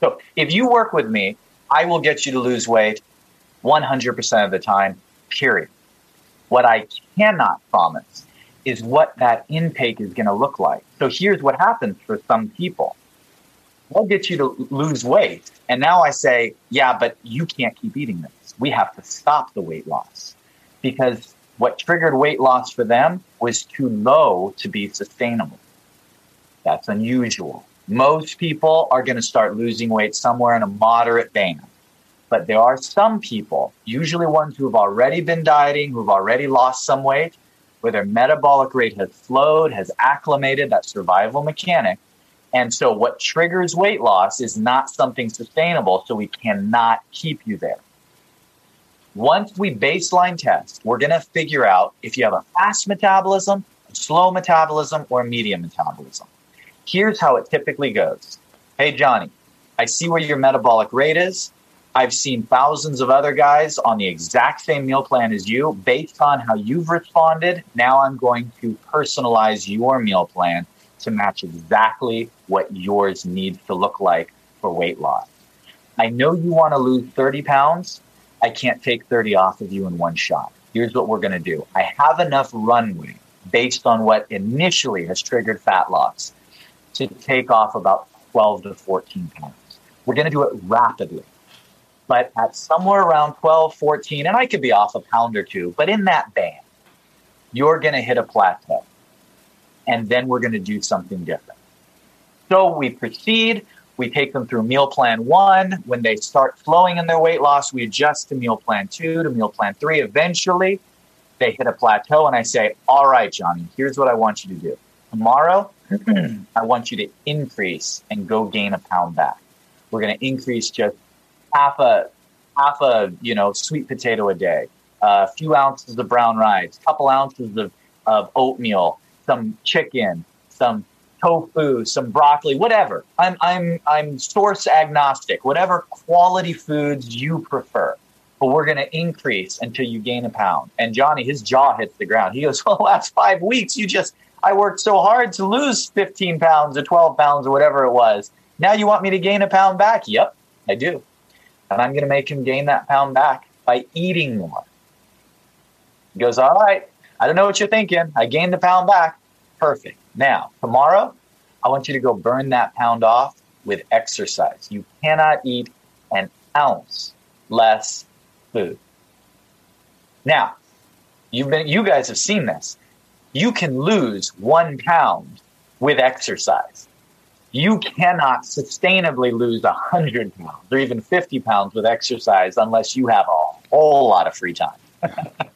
So if you work with me, I will get you to lose weight 100% of the time, period. What I cannot promise is what that intake is going to look like. So here's what happens for some people. I'll get you to lose weight. And now I say, yeah, but you can't keep eating this. We have to stop the weight loss because what triggered weight loss for them was too low to be sustainable. That's unusual. Most people are going to start losing weight somewhere in a moderate band. But there are some people, usually ones who have already been dieting, who've already lost some weight, where their metabolic rate has slowed, has acclimated, that survival mechanic. And so what triggers weight loss is not something sustainable, so we cannot keep you there. Once we baseline test, we're going to figure out if you have a fast metabolism, a slow metabolism, or a medium metabolism. Here's how it typically goes. Hey, Johnny, I see where your metabolic rate is. I've seen thousands of other guys on the exact same meal plan as you. Based on how you've responded, now I'm going to personalize your meal plan to match exactly what yours needs to look like for weight loss. I know you want to lose 30 pounds. I can't take 30 off of you in one shot. Here's what we're going to do I have enough runway based on what initially has triggered fat loss to take off about 12 to 14 pounds. We're going to do it rapidly. But at somewhere around 12, 14, and I could be off a pound or two, but in that band, you're going to hit a plateau. And then we're going to do something different. So we proceed. We take them through meal plan one. When they start flowing in their weight loss, we adjust to meal plan two, to meal plan three. Eventually, they hit a plateau, and I say, All right, Johnny, here's what I want you to do. Tomorrow, I want you to increase and go gain a pound back. We're going to increase just half a half a you know sweet potato a day, a few ounces of brown rice, a couple ounces of, of oatmeal, some chicken, some tofu, some broccoli, whatever. I'm I'm I'm source agnostic. Whatever quality foods you prefer. But we're going to increase until you gain a pound. And Johnny, his jaw hits the ground. He goes, "Well, last five weeks, you just I worked so hard to lose 15 pounds or 12 pounds or whatever it was. Now you want me to gain a pound back? Yep, I do. And I'm going to make him gain that pound back by eating more. He goes, All right, I don't know what you're thinking. I gained the pound back. Perfect. Now, tomorrow, I want you to go burn that pound off with exercise. You cannot eat an ounce less food. Now, you've been you guys have seen this you can lose one pound with exercise. You cannot sustainably lose 100 pounds or even 50 pounds with exercise unless you have a whole lot of free time.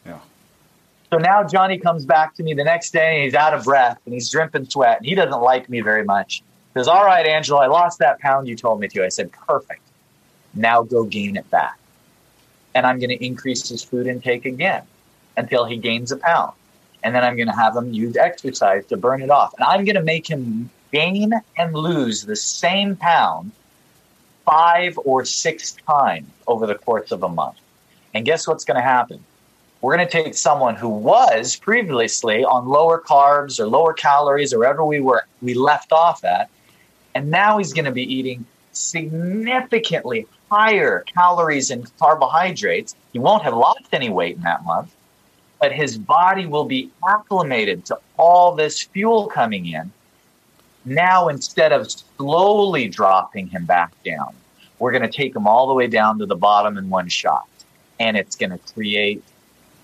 yeah. So now Johnny comes back to me the next day and he's out of breath and he's dripping sweat and he doesn't like me very much. He says, All right, Angelo, I lost that pound you told me to. I said, Perfect. Now go gain it back. And I'm going to increase his food intake again until he gains a pound. And then I'm going to have him use exercise to burn it off. And I'm going to make him gain and lose the same pound five or six times over the course of a month. And guess what's going to happen? We're going to take someone who was previously on lower carbs or lower calories or wherever we were we left off at, and now he's going to be eating significantly higher calories and carbohydrates. He won't have lost any weight in that month, but his body will be acclimated to all this fuel coming in now, instead of slowly dropping him back down, we're going to take him all the way down to the bottom in one shot. And it's going to create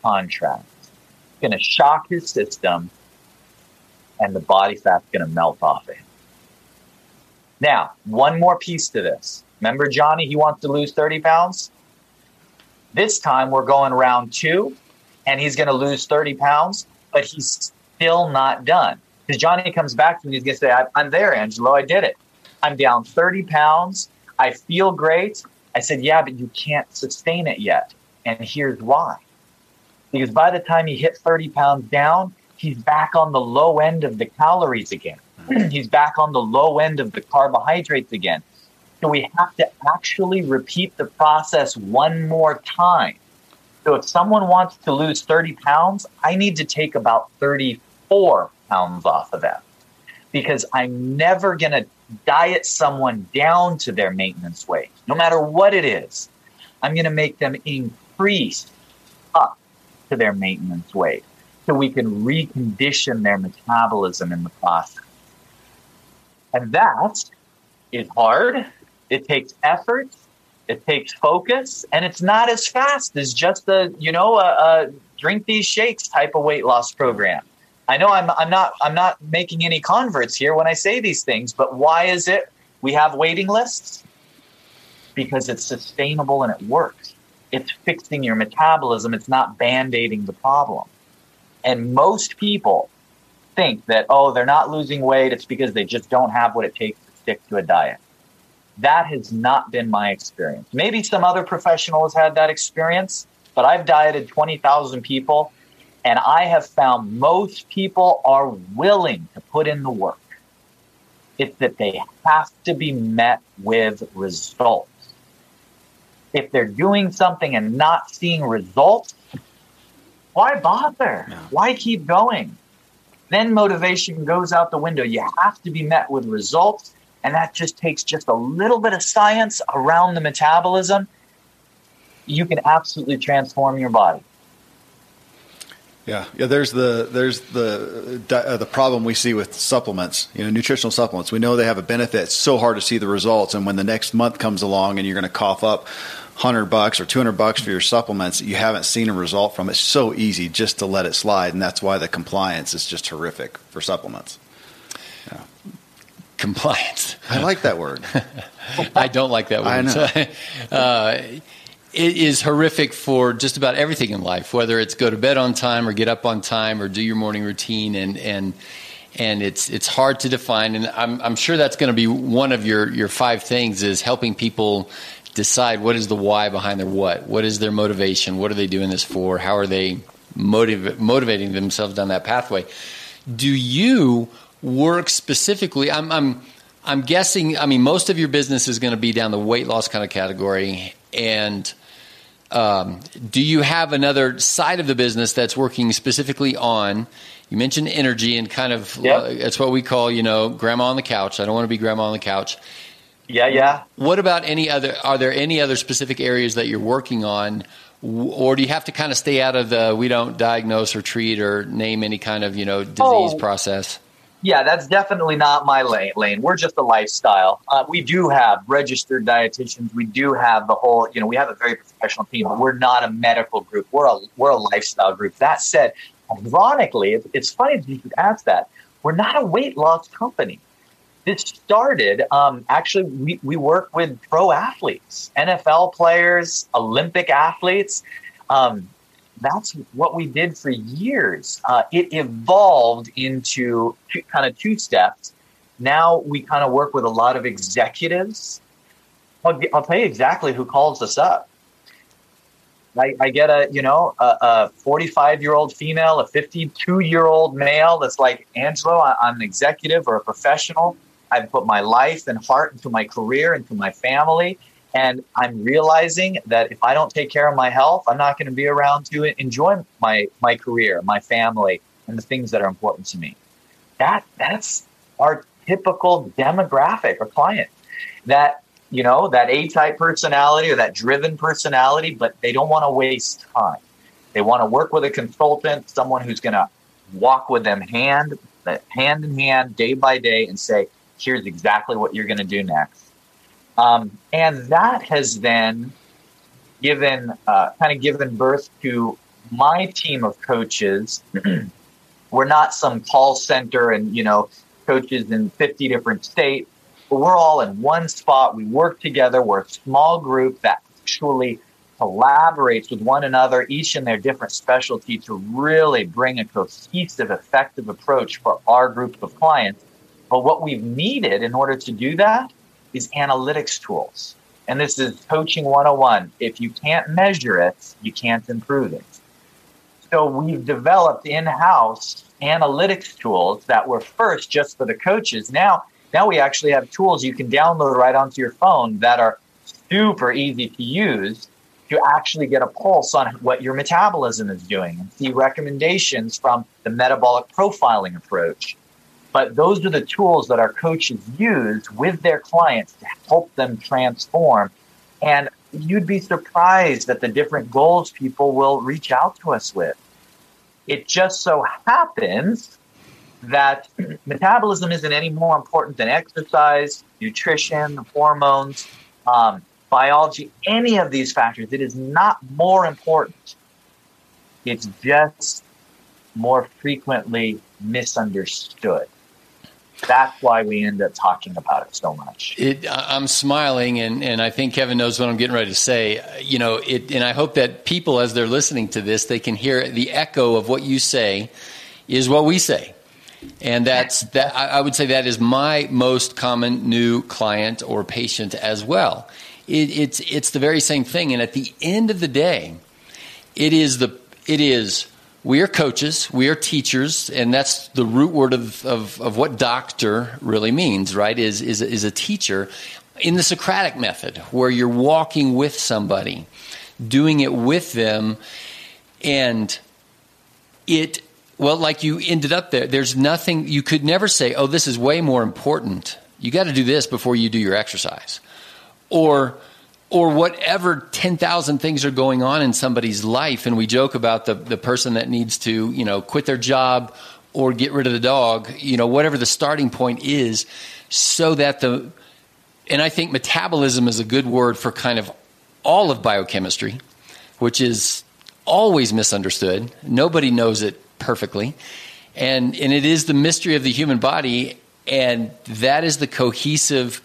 contrast. It's going to shock his system, and the body fat's going to melt off of him. Now, one more piece to this. Remember Johnny, he wants to lose 30 pounds? This time we're going round two, and he's going to lose 30 pounds, but he's still not done. Because Johnny comes back to me, he's going to say, I'm there, Angelo. I did it. I'm down 30 pounds. I feel great. I said, Yeah, but you can't sustain it yet. And here's why. Because by the time he hit 30 pounds down, he's back on the low end of the calories again. Mm-hmm. he's back on the low end of the carbohydrates again. So we have to actually repeat the process one more time. So if someone wants to lose 30 pounds, I need to take about 34 pounds off of them because I'm never going to diet someone down to their maintenance weight, no matter what it is. I'm going to make them increase up to their maintenance weight so we can recondition their metabolism in the process. And that is hard. It takes effort. It takes focus, and it's not as fast as just a you know a, a drink these shakes type of weight loss program. I know I'm, I'm not I'm not making any converts here when I say these things, but why is it we have waiting lists? Because it's sustainable and it works. It's fixing your metabolism. It's not band-aiding the problem. And most people think that, oh, they're not losing weight. It's because they just don't have what it takes to stick to a diet. That has not been my experience. Maybe some other professional has had that experience, but I've dieted 20,000 people and I have found most people are willing to put in the work. It's that they have to be met with results. If they're doing something and not seeing results, why bother? Why keep going? Then motivation goes out the window. You have to be met with results. And that just takes just a little bit of science around the metabolism. You can absolutely transform your body. Yeah, yeah. There's the there's the uh, the problem we see with supplements. You know, nutritional supplements. We know they have a benefit. It's so hard to see the results, and when the next month comes along and you're going to cough up hundred bucks or two hundred bucks for your supplements, you haven't seen a result from. It's so easy just to let it slide, and that's why the compliance is just horrific for supplements. Yeah. Compliance. I like that word. I don't like that word. I know. uh, it is horrific for just about everything in life, whether it's go to bed on time or get up on time or do your morning routine and and and it's it's hard to define. And I'm I'm sure that's going to be one of your your five things is helping people decide what is the why behind their what. What is their motivation? What are they doing this for? How are they motiv- motivating themselves down that pathway? Do you work specifically I'm I'm I'm guessing I mean most of your business is going to be down the weight loss kind of category and um, do you have another side of the business that's working specifically on? You mentioned energy and kind of yep. uh, that's what we call, you know, grandma on the couch. I don't want to be grandma on the couch. Yeah, yeah. What about any other? Are there any other specific areas that you're working on, or do you have to kind of stay out of the? We don't diagnose or treat or name any kind of you know disease oh, process. Yeah, that's definitely not my lane. We're just a lifestyle. Uh, we do have registered dietitians. We do have the whole, you know, we have a very professional team, but we're not a medical group. We're a we're a lifestyle group. That said, ironically, it's funny that you should ask that. We're not a weight loss company. this started um, actually we, we work with pro athletes nfl players olympic athletes um, that's what we did for years uh, it evolved into two, kind of two steps now we kind of work with a lot of executives i'll, I'll tell you exactly who calls us up I, I, get a you know a 45 year old female, a 52 year old male that's like Angelo. I'm an executive or a professional. I've put my life and heart into my career, into my family. And I'm realizing that if I don't take care of my health, I'm not going to be around to enjoy my, my career, my family, and the things that are important to me. That that's our typical demographic or client. That you know that A type personality or that driven personality, but they don't want to waste time. They want to work with a consultant, someone who's going to walk with them hand hand in hand, day by day, and say, here's exactly what you're going to do next. Um, and that has then given, uh, kind of given birth to my team of coaches. we're not some call center and, you know, coaches in 50 different states, but we're all in one spot. We work together. We're a small group that actually collaborates with one another, each in their different specialty to really bring a cohesive, effective approach for our group of clients but what we've needed in order to do that is analytics tools. And this is coaching 101. If you can't measure it, you can't improve it. So we've developed in-house analytics tools that were first just for the coaches. Now, now we actually have tools you can download right onto your phone that are super easy to use to actually get a pulse on what your metabolism is doing and see recommendations from the metabolic profiling approach. But those are the tools that our coaches use with their clients to help them transform. And you'd be surprised at the different goals people will reach out to us with. It just so happens that metabolism isn't any more important than exercise, nutrition, hormones, um, biology, any of these factors. It is not more important. It's just more frequently misunderstood that's why we end up talking about it so much. It, I'm smiling, and, and I think Kevin knows what I'm getting ready to say. You know, it, and I hope that people, as they're listening to this, they can hear the echo of what you say is what we say. And that's that. I would say that is my most common new client or patient as well. It, it's it's the very same thing. And at the end of the day, it is the it is we are coaches, we are teachers, and that's the root word of, of, of what doctor really means, right? Is, is, is a teacher in the Socratic method, where you're walking with somebody, doing it with them, and it, well, like you ended up there, there's nothing, you could never say, oh, this is way more important. You got to do this before you do your exercise. Or, or whatever 10,000 things are going on in somebody's life. And we joke about the, the person that needs to, you know, quit their job or get rid of the dog, you know, whatever the starting point is, so that the, and I think metabolism is a good word for kind of all of biochemistry, which is always misunderstood. Nobody knows it perfectly. And, and it is the mystery of the human body. And that is the cohesive,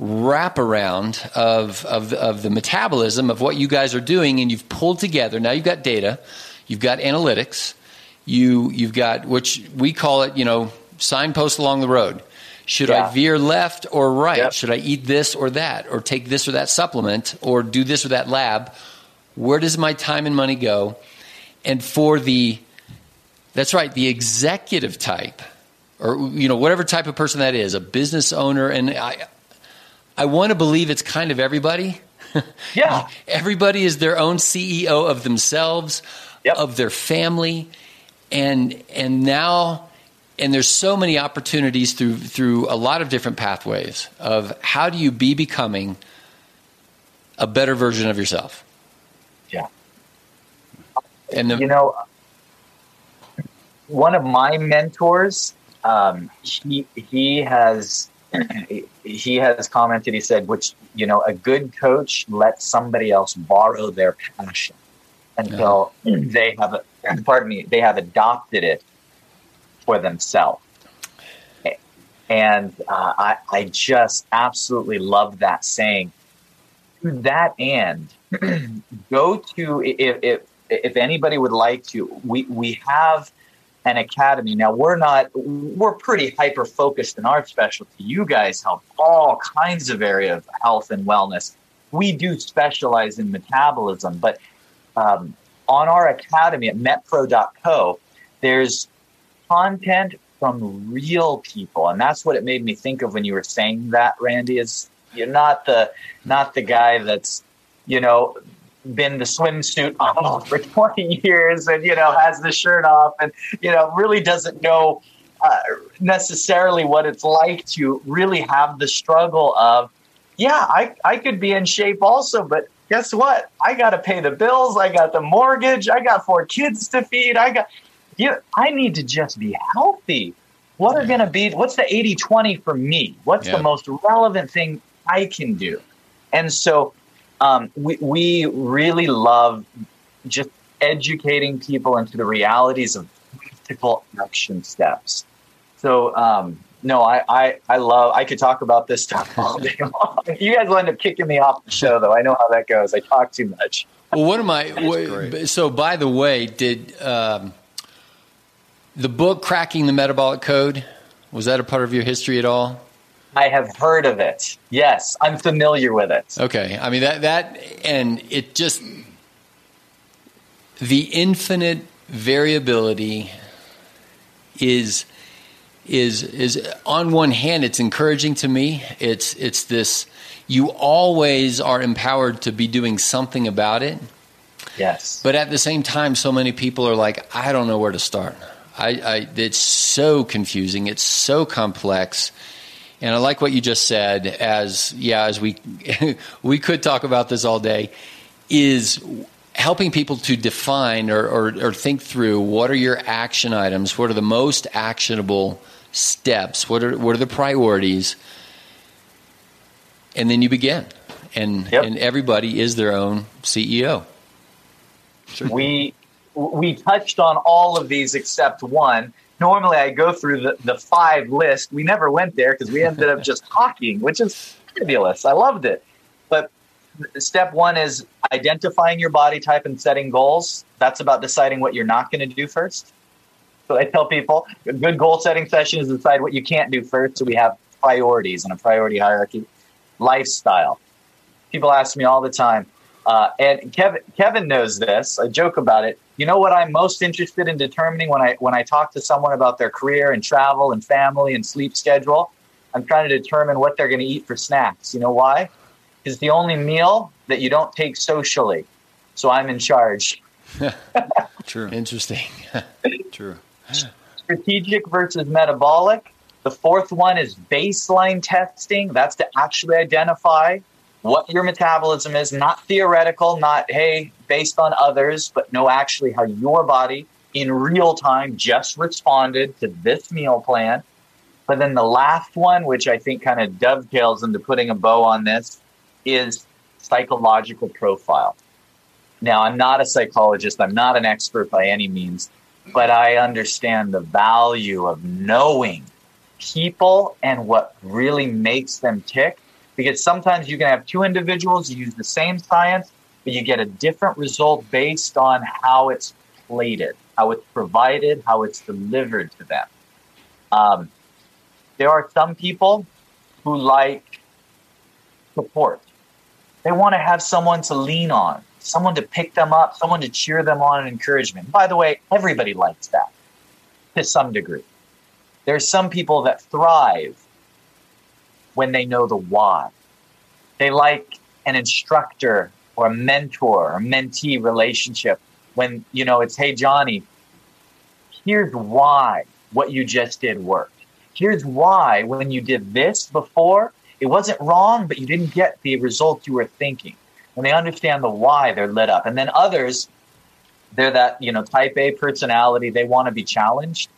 wraparound of, of, of the metabolism of what you guys are doing, and you've pulled together. Now you've got data, you've got analytics, you, you've got, which we call it, you know, signpost along the road. Should yeah. I veer left or right? Yep. Should I eat this or that, or take this or that supplement, or do this or that lab? Where does my time and money go? And for the, that's right, the executive type, or you know whatever type of person that is, a business owner, and I, I want to believe it's kind of everybody. Yeah. everybody is their own CEO of themselves, yep. of their family, and and now and there's so many opportunities through through a lot of different pathways of how do you be becoming a better version of yourself. Yeah. And the, you know one of my mentors um, he he has he has commented, he said, which, you know, a good coach lets somebody else borrow their passion until yeah. they have, pardon me, they have adopted it for themselves. And uh, I, I just absolutely love that saying. To that end, go to if, if if anybody would like to, we we have an academy. Now we're not we're pretty hyper focused in our specialty. You guys help all kinds of area of health and wellness. We do specialize in metabolism, but um, on our academy at metpro.co, there's content from real people, and that's what it made me think of when you were saying that, Randy. Is you're not the not the guy that's you know been the swimsuit model for 20 years and you know has the shirt off and you know really doesn't know uh, necessarily what it's like to really have the struggle of yeah I, I could be in shape also but guess what? I got to pay the bills i got the mortgage i got four kids to feed i got you know, i need to just be healthy. What are going to be what's the 80-20 for me? What's yeah. the most relevant thing i can do? And so um, we, we really love just educating people into the realities of practical action steps. So, um, no, I, I, I love, I could talk about this stuff all day long. You guys will end up kicking me off the show, though. I know how that goes. I talk too much. Well, what am I? So, by the way, did um, the book Cracking the Metabolic Code, was that a part of your history at all? I have heard of it. Yes, I'm familiar with it. Okay. I mean that that and it just the infinite variability is is is on one hand it's encouraging to me. It's it's this you always are empowered to be doing something about it. Yes. But at the same time so many people are like I don't know where to start. I, I it's so confusing. It's so complex and I like what you just said. As yeah, as we we could talk about this all day, is helping people to define or, or, or think through what are your action items, what are the most actionable steps, what are what are the priorities, and then you begin, and yep. and everybody is their own CEO. Sure. We we touched on all of these except one normally I go through the, the five list. We never went there because we ended up just talking, which is fabulous. I loved it. But step one is identifying your body type and setting goals. That's about deciding what you're not going to do first. So I tell people a good goal setting session is decide what you can't do first. So we have priorities and a priority hierarchy. Lifestyle. People ask me all the time, uh, and Kevin, Kevin knows this. I joke about it. You know what I'm most interested in determining when I when I talk to someone about their career and travel and family and sleep schedule? I'm trying to determine what they're going to eat for snacks. You know why? It's the only meal that you don't take socially. So I'm in charge. True. Interesting. True. Strategic versus metabolic. The fourth one is baseline testing. That's to actually identify what your metabolism is, not theoretical, not, hey, based on others, but know actually how your body in real time just responded to this meal plan. But then the last one, which I think kind of dovetails into putting a bow on this, is psychological profile. Now, I'm not a psychologist, I'm not an expert by any means, but I understand the value of knowing people and what really makes them tick because sometimes you can have two individuals use the same science, but you get a different result based on how it's plated, how it's provided, how it's delivered to them. Um, there are some people who like support. They want to have someone to lean on, someone to pick them up, someone to cheer them on and encouragement. By the way, everybody likes that to some degree. There's some people that thrive when they know the why. They like an instructor or a mentor or mentee relationship when, you know, it's, hey, Johnny, here's why what you just did worked. Here's why when you did this before, it wasn't wrong, but you didn't get the result you were thinking. When they understand the why, they're lit up. And then others, they're that, you know, type A personality, they want to be challenged.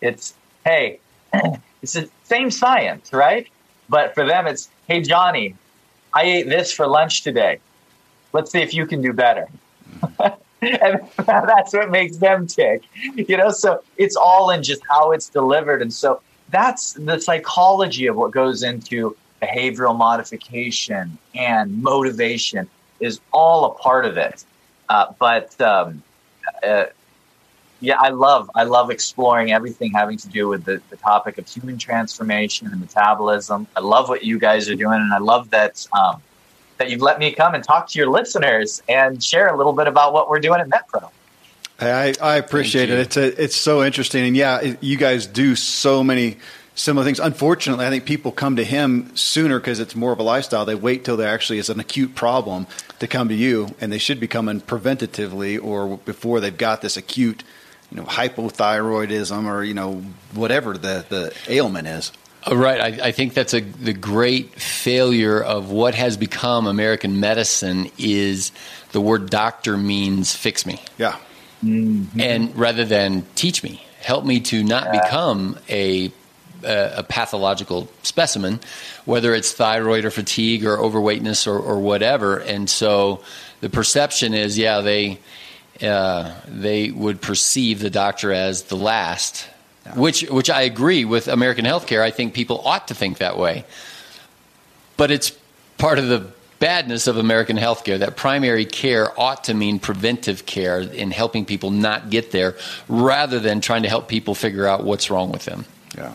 It's, hey, It's the same science, right? But for them, it's, hey, Johnny, I ate this for lunch today. Let's see if you can do better. and that's what makes them tick. You know, so it's all in just how it's delivered. And so that's the psychology of what goes into behavioral modification and motivation is all a part of it. Uh, but um, uh, yeah, I love I love exploring everything having to do with the, the topic of human transformation and metabolism. I love what you guys are doing, and I love that um, that you've let me come and talk to your listeners and share a little bit about what we're doing at MetPro. I, I appreciate it. It's a, it's so interesting, and yeah, it, you guys do so many similar things. Unfortunately, I think people come to him sooner because it's more of a lifestyle. They wait till there actually is an acute problem to come to you, and they should be coming preventatively or before they've got this acute, you know, hypothyroidism or you know whatever the the ailment is. Uh, right. I, I, think that's a the great failure of what has become American medicine is the word doctor means fix me. Yeah. Mm-hmm. And rather than teach me, help me to not yeah. become a, a, a pathological specimen, whether it's thyroid or fatigue or overweightness or, or whatever. And so the perception is, yeah, they uh, they would perceive the doctor as the last, yeah. which which I agree with American healthcare. I think people ought to think that way, but it's part of the badness of American healthcare that primary care ought to mean preventive care in helping people not get there rather than trying to help people figure out what's wrong with them. Yeah.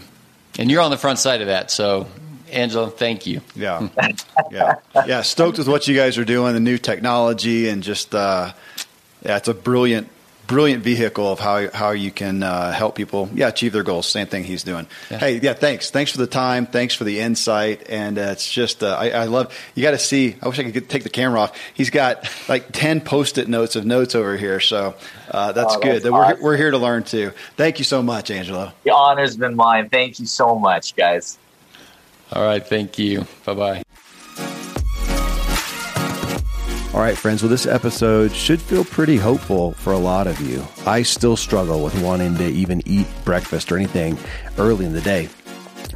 And you're on the front side of that. So, Angelo, thank you. Yeah. yeah. Yeah. Stoked with what you guys are doing, the new technology, and just, uh, yeah, it's a brilliant brilliant vehicle of how how you can uh, help people, yeah, achieve their goals. Same thing he's doing. Yeah. Hey, yeah, thanks, thanks for the time, thanks for the insight, and uh, it's just uh, I, I, love. You got to see. I wish I could get, take the camera off. He's got like ten post-it notes of notes over here, so uh, that's oh, good. That's awesome. we're we're here to learn too. Thank you so much, Angelo. The honor's been mine. Thank you so much, guys. All right, thank you. Bye bye. All right, friends, well, this episode should feel pretty hopeful for a lot of you. I still struggle with wanting to even eat breakfast or anything early in the day.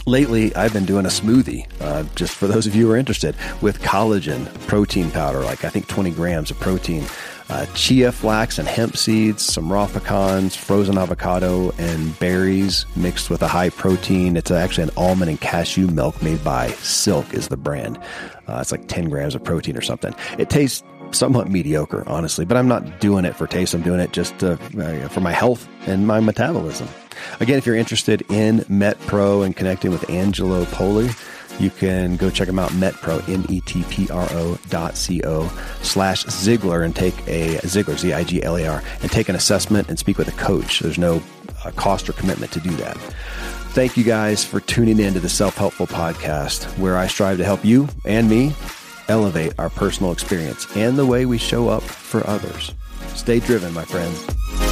Lately, I've been doing a smoothie, uh, just for those of you who are interested, with collagen protein powder, like I think 20 grams of protein, uh, chia flax and hemp seeds, some raw pecans, frozen avocado, and berries mixed with a high protein. It's actually an almond and cashew milk made by Silk, is the brand. Uh, it's like 10 grams of protein or something. It tastes somewhat mediocre, honestly, but I'm not doing it for taste. I'm doing it just uh, for my health and my metabolism. Again, if you're interested in MetPro and connecting with Angelo Poli, you can go check them out, MetPro, M-E-T-P-R-O dot C-O slash Ziglar and take a Ziglar, Z-I-G-L-A-R, and take an assessment and speak with a coach. There's no uh, cost or commitment to do that. Thank you guys for tuning in to the Self Helpful Podcast, where I strive to help you and me elevate our personal experience and the way we show up for others. Stay driven, my friends.